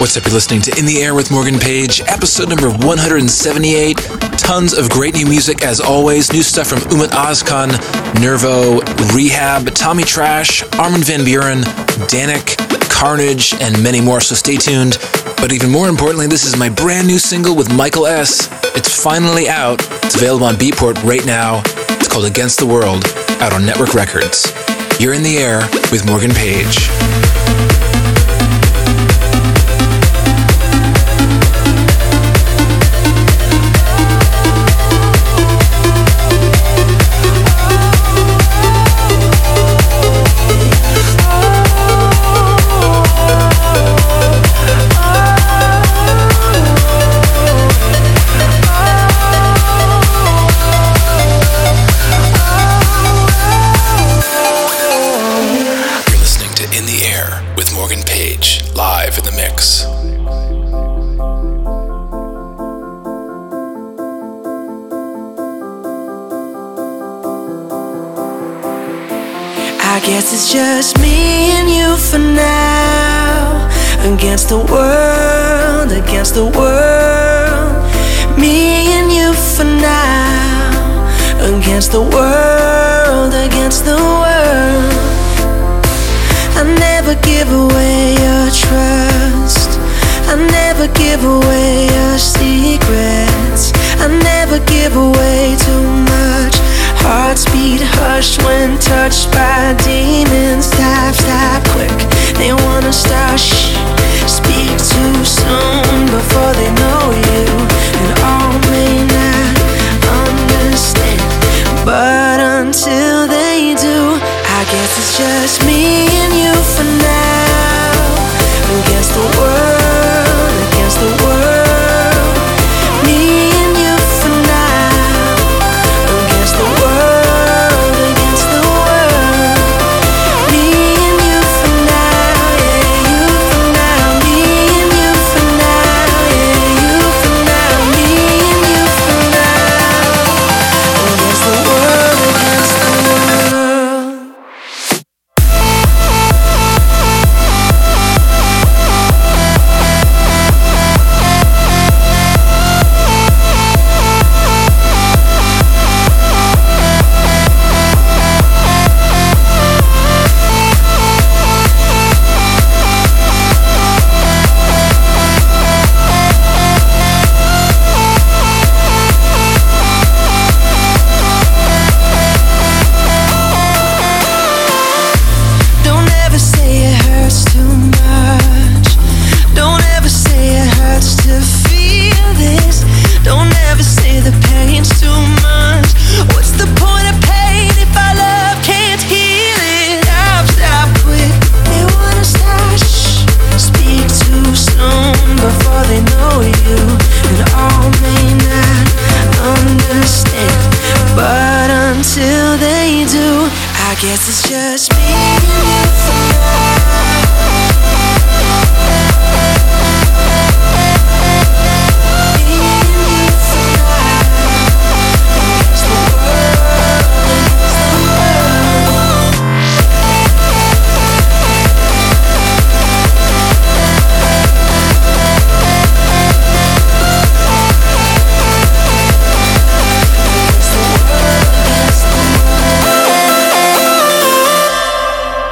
What's up? You're listening to In the Air with Morgan Page, episode number 178. Tons of great new music as always. New stuff from Ummet Ozcan, Nervo, R3hab, Tommy Trash, Armin van Buuren, Dannic, Carnage, and many more, so stay tuned. But even more importantly, this is my brand new single with Michael S. It's finally out. It's available on Beatport right now. It's called Against the World, out on Nettwerk Records. You're in the air with Morgan Page. Guess it's just me and you for now. Against the world, against the world. Me and you for now. Against the world, against the world. I never give away your trust. I never give away your secrets. I never give away too much. Hearts beat hushed when touched by demons. Stop, stop quick. They wanna start. Shh. Speak too soon before they know you, and all may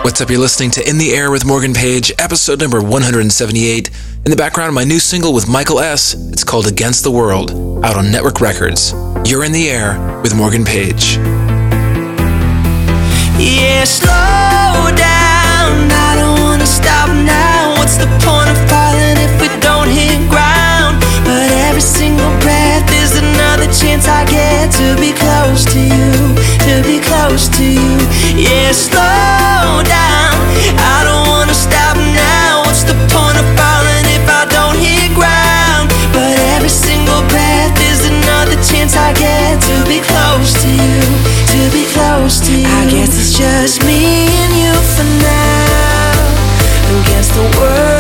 What's up? You're listening to In the Air with Morgan Page, episode number 178. In the background, my new single with Michael S. It's called Against the World, out on Nettwerk Records. You're in the air with Morgan Page. Yeah, slow down. I don't wanna stop now. What's the point of falling if we don't hit ground? But every single breath chance I get to be close to you, to be close to you. Yeah, slow down. I don't wanna stop now. What's the point of falling if I don't hit ground? But every single breath is another chance I get to be close to you, to be close to you. I guess it's just me and you for now against the world.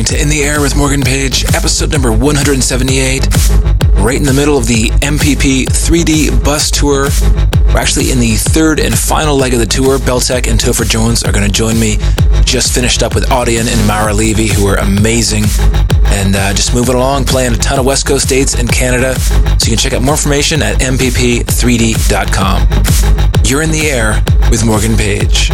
Listening to In the Air with Morgan Page, episode number 178, right in the middle of the MPP 3D bus tour. We're actually in the third and final leg of the tour. Beltek and Topher Jones are going to join me. Just finished up with Audien and Mara Levy, who are amazing. And uh, just moving along, playing a ton of West Coast dates in Canada. So you can check out more information at mpp3d.com. You're in the air with Morgan Page.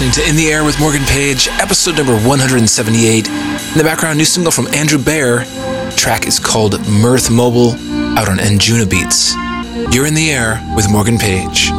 Listening to In the Air with Morgan Page, episode number 178. In the background, new single from Andrew Bayer. track is called Mirth Mobile, out on Anjunabeats. You're in the air with Morgan Page.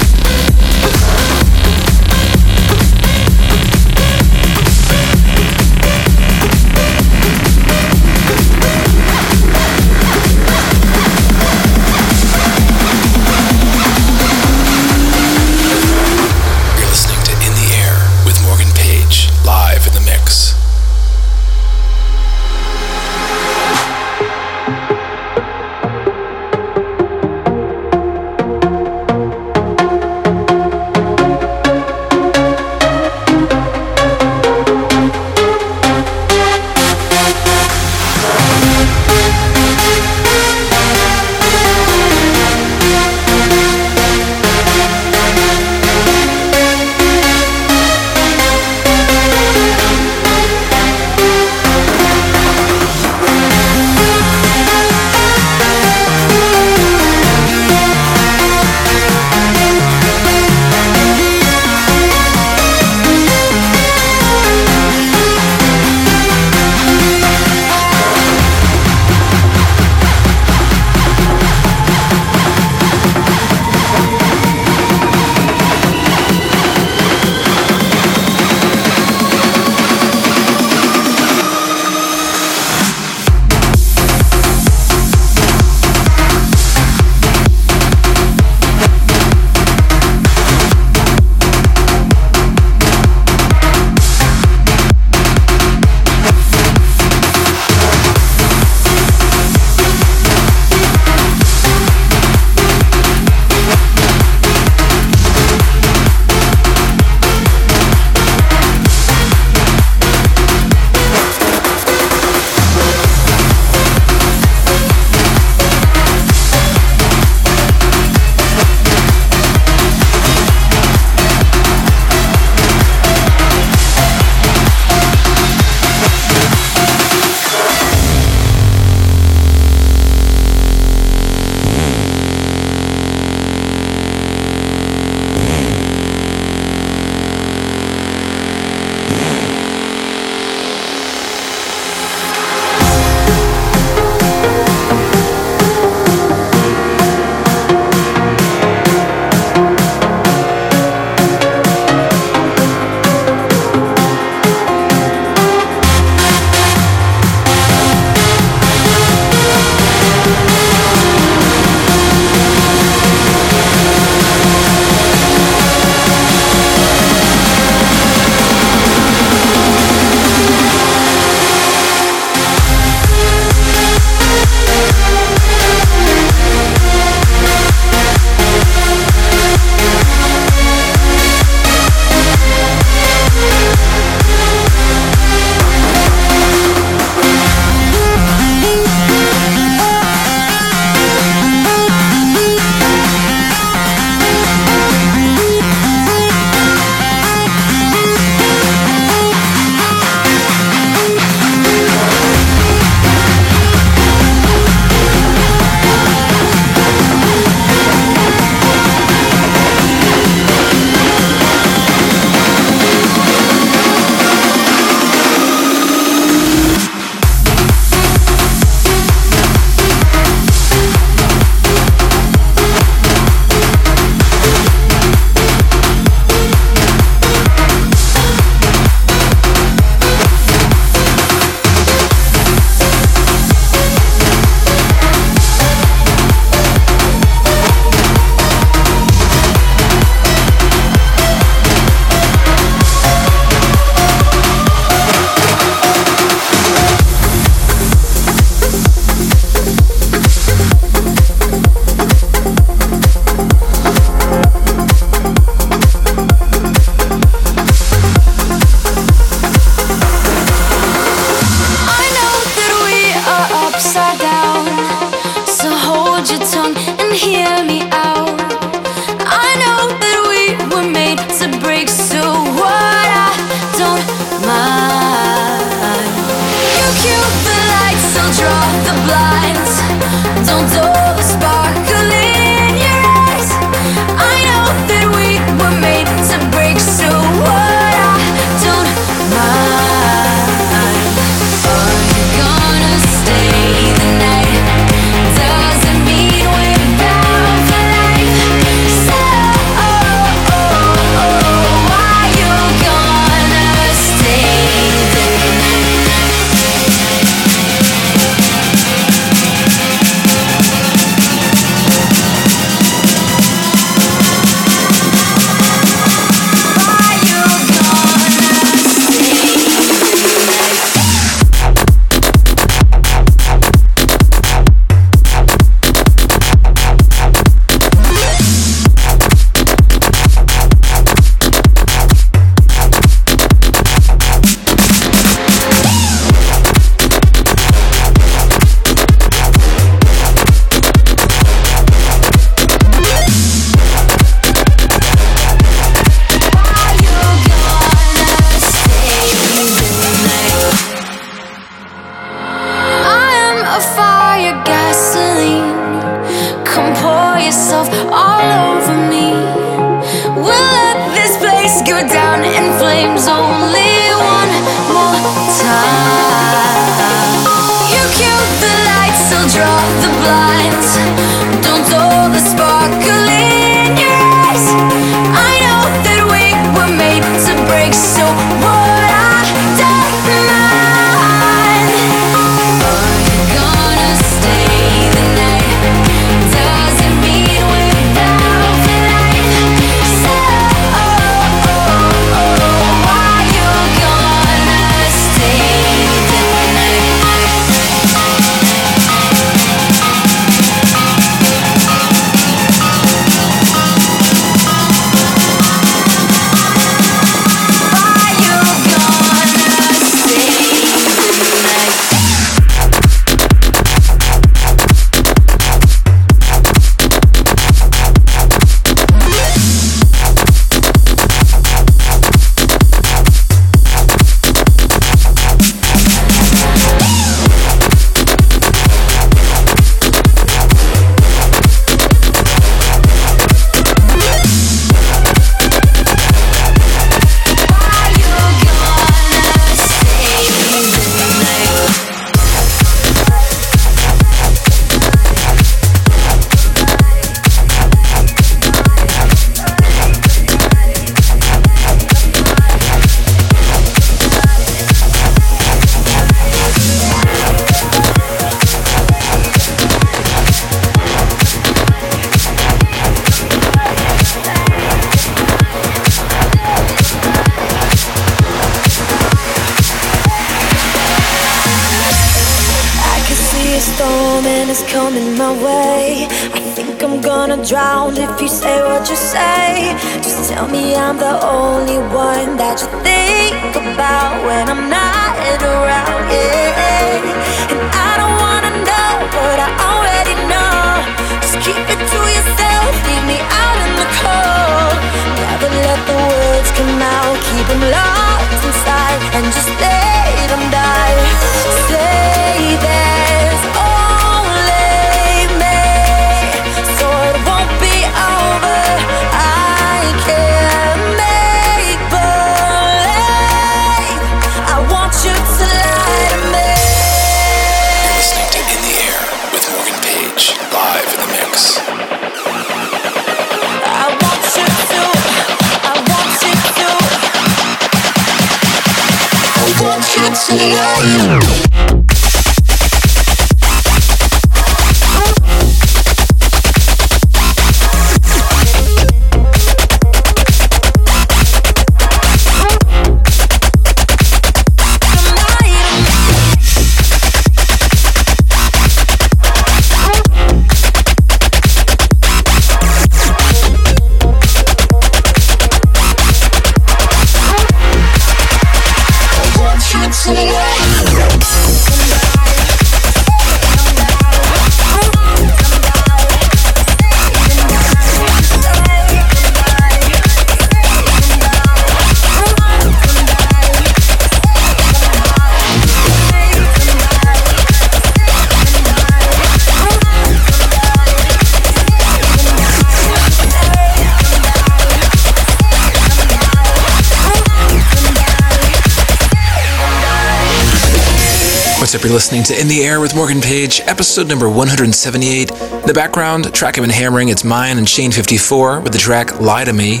You're listening to In the Air with Morgan Page, episode number 178. The background track I've been hammering, it's Myon and Shane 54 with the track Lie to Me.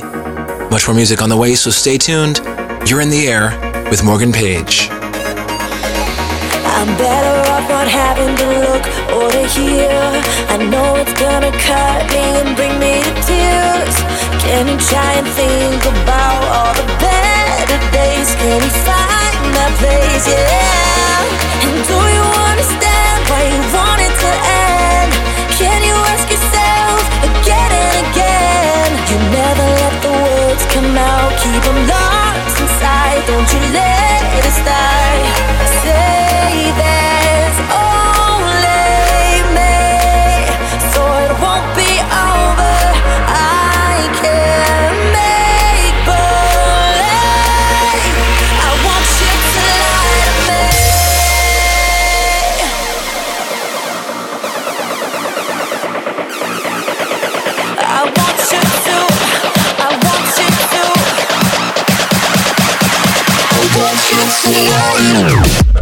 Much more music on the way, so stay tuned. You're in the air with Morgan Page. I'm better off not having to look or to hear. I know it's gonna cut me and bring me to tears. Can you try and think about all the better days? Can you find place? Yeah. Want you to. Sometimes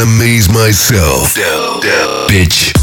Amaze myself. Bitch.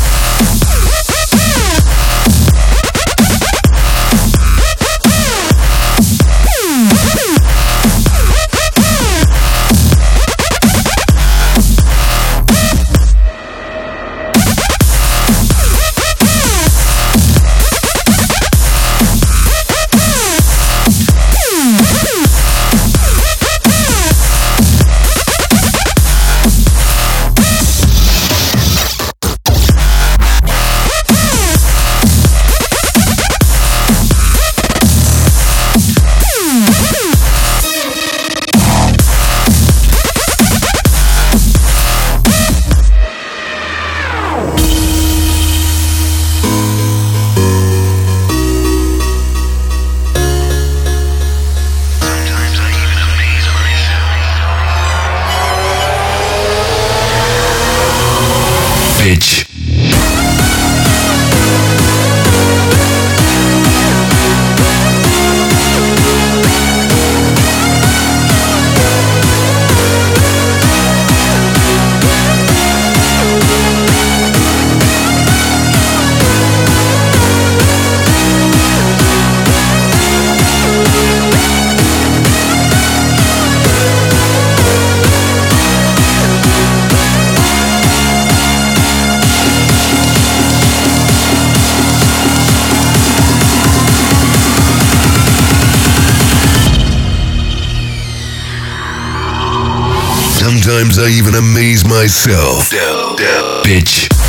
I even amaze myself. Bitch.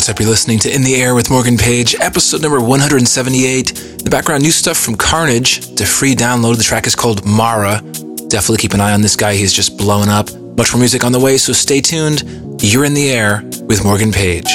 What's up? You're listening to In the Air with Morgan Page, episode number 178. The background new stuff from Carnage. The free download. The track is called Mara. Definitely keep an eye on this guy. He's just blowing up. Much more music on the way, so stay tuned. You're in the air with Morgan Page.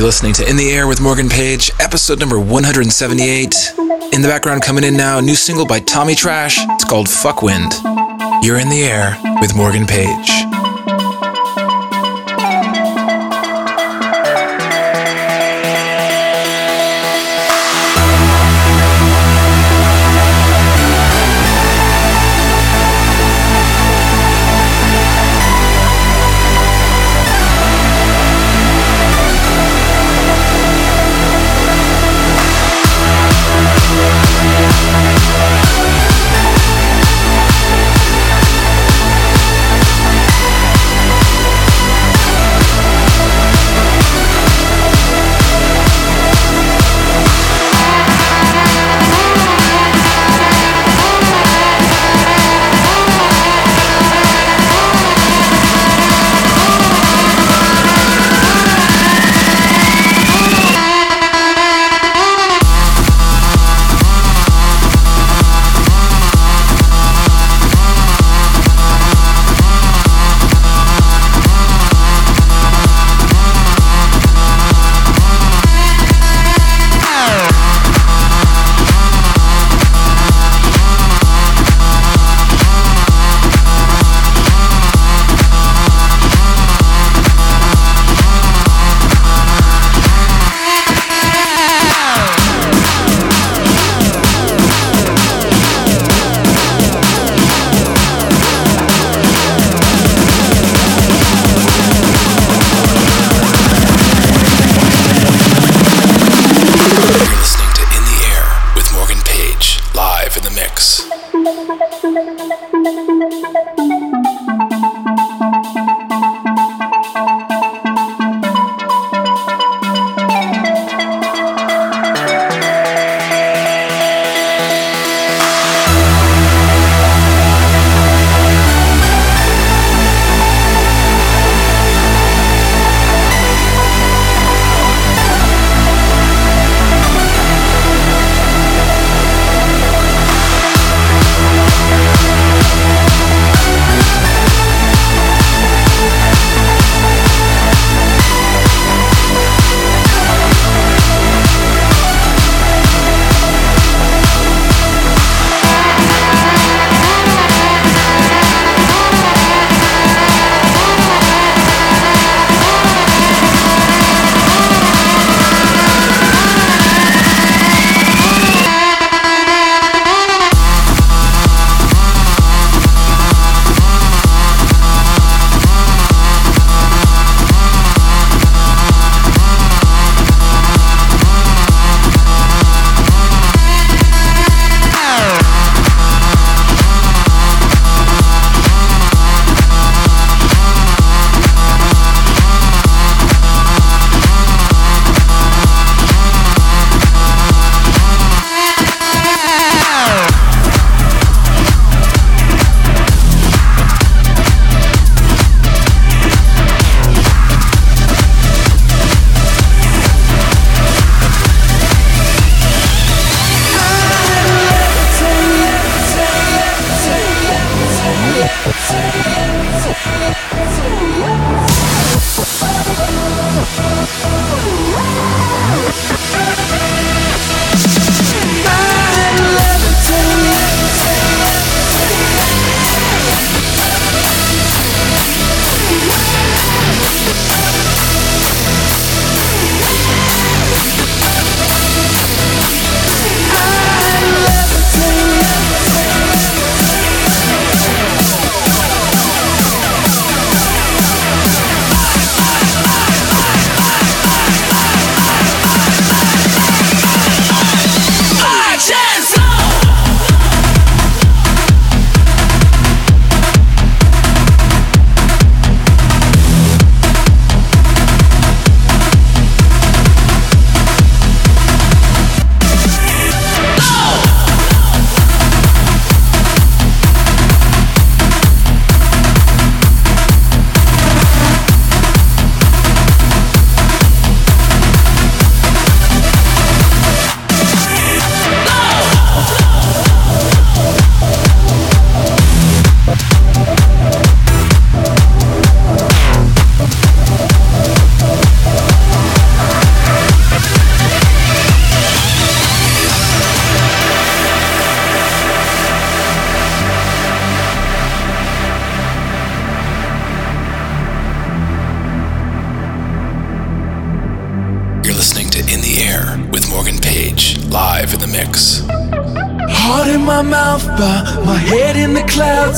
You're listening to In the Air with Morgan Page, episode number 178. In the background, coming in now, new single by Tommy Trash. It's called Fuckwind. You're in the Air with Morgan Page.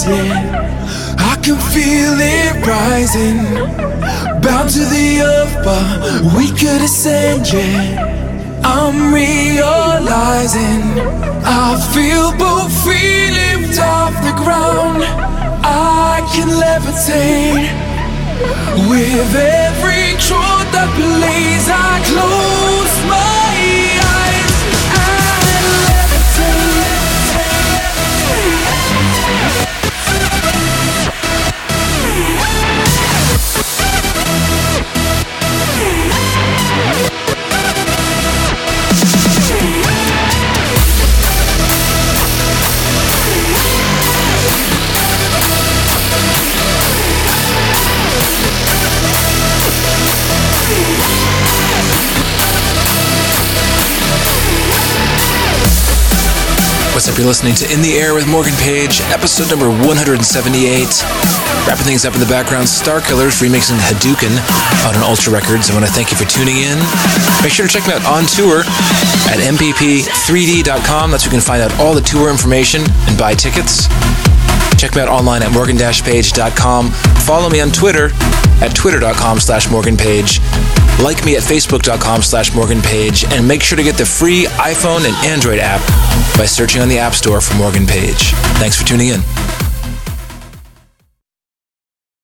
Yeah. I can feel it rising. Bound to the earth, but we could ascend, yeah. I'm realizing I feel both feet lift off the ground. I can levitate with every truth that plays. I close Up? You're listening to In the Air with Morgan Page, episode number 178. Wrapping things up in the background, Starkillers remixing Hadouken on an Ultra Records. I want to thank you for tuning in. Make sure to check me out on tour at mpp3d.com. That's where you can find out all the tour information and buy tickets. Check me out online at morgan-page.com. Follow me on Twitter at twitter.com slash morganpage. Like me at facebook.com slash morganpage. And make sure to get the free iPhone and Android app by searching on the App Store for Morgan Page. Thanks for tuning in.